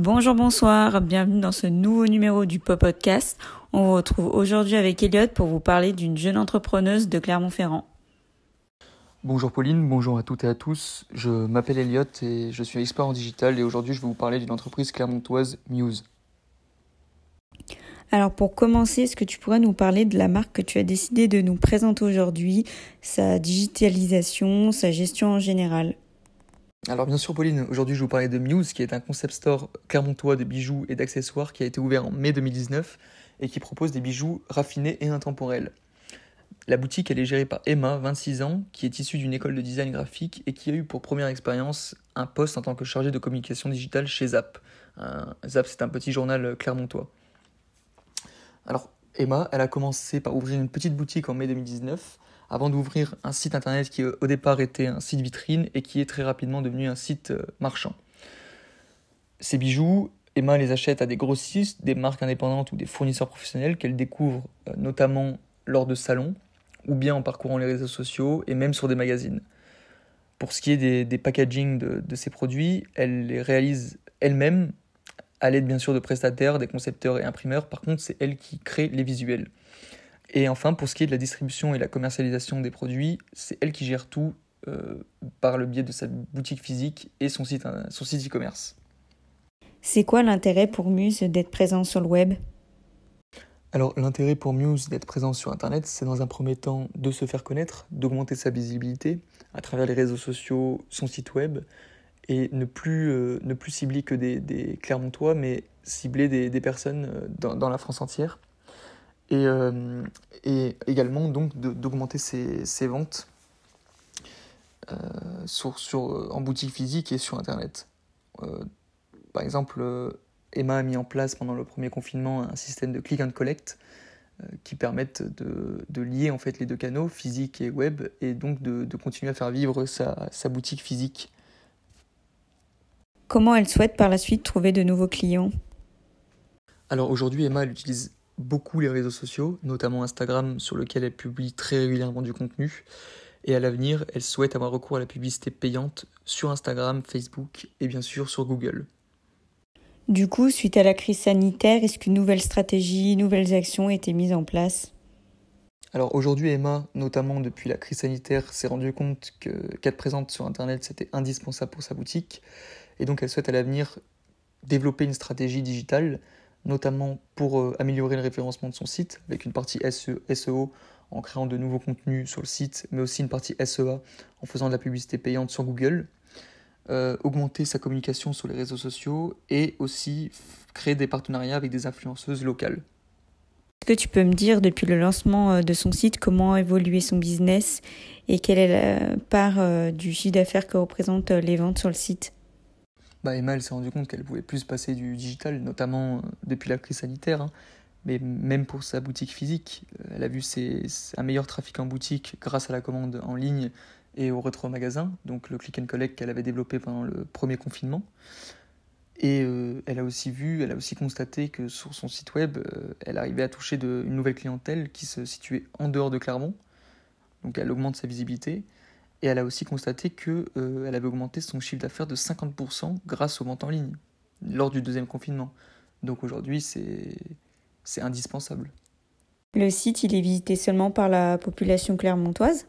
Bonjour, bonsoir, bienvenue dans ce nouveau numéro du Pop Podcast. On vous retrouve aujourd'hui avec Elliot pour vous parler d'une jeune entrepreneuse de Clermont-Ferrand. Bonjour Pauline, bonjour à toutes et à tous. Je m'appelle Elliot et je suis expert en digital et aujourd'hui je vais vous parler d'une entreprise clermontoise, Muse. Alors pour commencer, est-ce que tu pourrais nous parler de la marque que tu as décidé de nous présenter aujourd'hui, sa digitalisation, sa gestion en général? Alors bien sûr Pauline, aujourd'hui je vous parler de Muse qui est un concept store clermontois de bijoux et d'accessoires qui a été ouvert en mai 2019 et qui propose des bijoux raffinés et intemporels. La boutique est gérée par Emma, 26 ans, qui est issue d'une école de design graphique et qui a eu pour première expérience un poste en tant que chargé de communication digitale chez Zap. Zap c'est un petit journal clermontois. Alors Emma, elle a commencé par ouvrir une petite boutique en mai 2019 avant d'ouvrir un site internet qui au départ était un site vitrine et qui est très rapidement devenu un site euh, marchand. Ces bijoux, Emma les achète à des grossistes, des marques indépendantes ou des fournisseurs professionnels qu'elle découvre euh, notamment lors de salons ou bien en parcourant les réseaux sociaux et même sur des magazines. Pour ce qui est des, packaging de, de, ces produits, elle les réalise elle-même à l'aide bien sûr de prestataires, des concepteurs et imprimeurs. Par contre, c'est elle qui crée les visuels. Et enfin, pour ce qui est de la distribution et la commercialisation des produits, c'est elle qui gère tout euh, par le biais de sa boutique physique et son site, son site e-commerce. C'est quoi l'intérêt pour Muse d'être présent sur le web? Alors l'intérêt pour Muse d'être présent sur Internet, c'est dans un premier temps de se faire connaître, d'augmenter sa visibilité à travers les réseaux sociaux, son site web, et ne plus, euh, ne plus cibler que des, des Clermontois, mais cibler des, des personnes euh, dans, dans, la France entière et, euh, et également donc d'augmenter ses, ses, ventes euh, sur, sur, en boutique physique et sur Internet. Euh, par exemple, Emma a mis en place pendant le premier confinement un système de click and collect qui permettent de, de, lier en fait les deux canaux, physique et web, et donc de, de continuer à faire vivre sa, sa boutique physique. Comment elle souhaite par la suite trouver de nouveaux clients? Alors aujourd'hui, Emma elle utilise beaucoup les réseaux sociaux, notamment Instagram sur lequel elle publie très régulièrement du contenu. Et à l'avenir, elle souhaite avoir recours à la publicité payante sur Instagram, Facebook et bien sûr sur Google. Du coup, suite à la crise sanitaire, est-ce qu'une nouvelle stratégie, nouvelles actions ont été mises en place? Alors aujourd'hui, Emma, notamment depuis la crise sanitaire, s'est rendue compte que qu'être présente sur Internet, c'était indispensable pour sa boutique. Et donc elle souhaite à l'avenir développer une stratégie digitale notamment pour euh, améliorer le référencement de son site, avec une partie SEO e en créant de nouveaux contenus sur le site, mais aussi une partie SEA en faisant de la publicité payante sur Google, euh, augmenter sa communication sur les réseaux sociaux et aussi créer des partenariats avec des influenceuses locales. Est-ce que tu peux me dire depuis le lancement euh, de son site comment a évolué son business et quelle est la part du chiffre d'affaires que représentent les ventes sur le site? Bah, Emma elle s'est rendue compte qu'elle pouvait plus passer du digital, notamment euh, depuis la crise sanitaire, hein. mais même pour sa boutique physique. Euh, elle a vu un meilleur trafic en boutique grâce à la commande en ligne et au rétro-magasin, donc le click and collect qu'elle avait développé pendant le premier confinement. Et euh, elle a aussi vu, elle a aussi constaté que sur son site web, elle arrivait à toucher une nouvelle clientèle qui se situait en dehors de Clermont. Donc elle augmente sa visibilité. Et elle a aussi constaté qu'elle euh, avait augmenté son chiffre d'affaires de 50% grâce aux ventes en ligne lors du deuxième confinement. Donc aujourd'hui, c'est indispensable. Le site, il est visité seulement par la population clermontoise?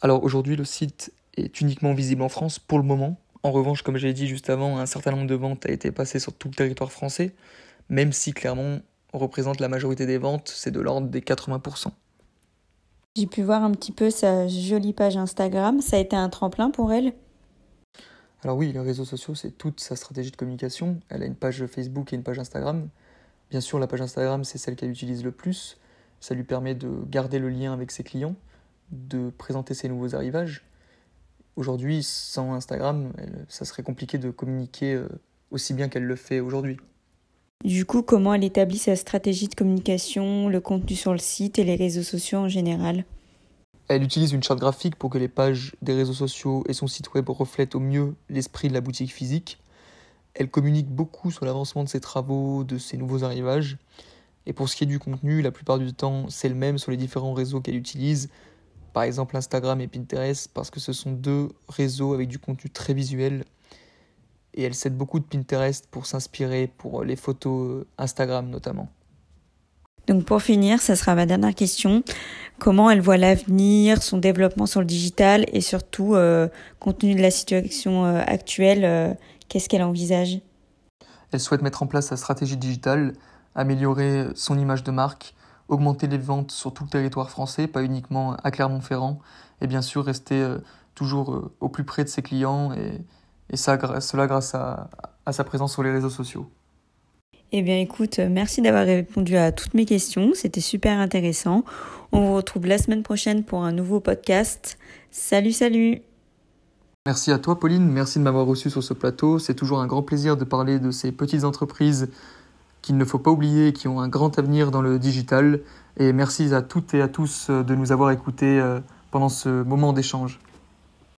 Alors aujourd'hui, le site est uniquement visible en France pour le moment. En revanche, comme j'ai dit juste avant, un certain nombre de ventes a été passé sur tout le territoire français, même si Clermont représente la majorité des ventes, c'est de l'ordre des 80%. J'ai pu voir un petit peu sa jolie page Instagram. Ça a été un tremplin pour elle? Alors oui, les réseaux sociaux, c'est toute sa stratégie de communication. Elle a une page Facebook et une page Instagram. Bien sûr, la page Instagram, c'est celle qu'elle utilise le plus. Ça lui permet de garder le lien avec ses clients, de présenter ses nouveaux arrivages. Aujourd'hui, sans Instagram, ça serait compliqué de communiquer euh, aussi bien qu'elle le fait aujourd'hui. Du coup, comment elle établit sa stratégie de communication, le contenu sur le site et les réseaux sociaux en général? Elle utilise une charte graphique pour que les pages des réseaux sociaux et son site web reflètent au mieux l'esprit de la boutique physique. Elle communique beaucoup sur l'avancement de ses travaux, de ses nouveaux arrivages. Et pour ce qui est du contenu, la plupart du temps, c'est le même sur les différents réseaux qu'elle utilise. Par exemple Instagram et Pinterest, parce que ce sont deux réseaux avec du contenu très visuel et elle s'aide beaucoup de Pinterest pour s'inspirer pour les photos Instagram notamment. Donc pour finir, ça sera ma dernière question. Comment elle voit l'avenir, son développement sur le digital et surtout, euh, compte tenu de la situation euh, actuelle, euh, qu'est-ce qu'elle envisage? Elle souhaite mettre en place sa stratégie digitale, améliorer son image de marque, augmenter les ventes sur tout le territoire français, pas uniquement à Clermont-Ferrand, et bien sûr rester toujours au plus près de ses clients, et, cela grâce à sa présence sur les réseaux sociaux. Eh bien écoute, merci d'avoir répondu à toutes mes questions, c'était super intéressant. On vous retrouve la semaine prochaine pour un nouveau podcast. Salut, salut Merci à toi Pauline, merci de m'avoir reçu sur ce plateau. C'est toujours un grand plaisir de parler de ces petites entreprises qu'il ne faut pas oublier et qui ont un grand avenir dans le digital. Et merci à toutes et à tous de nous avoir écoutés euh, pendant ce moment d'échange.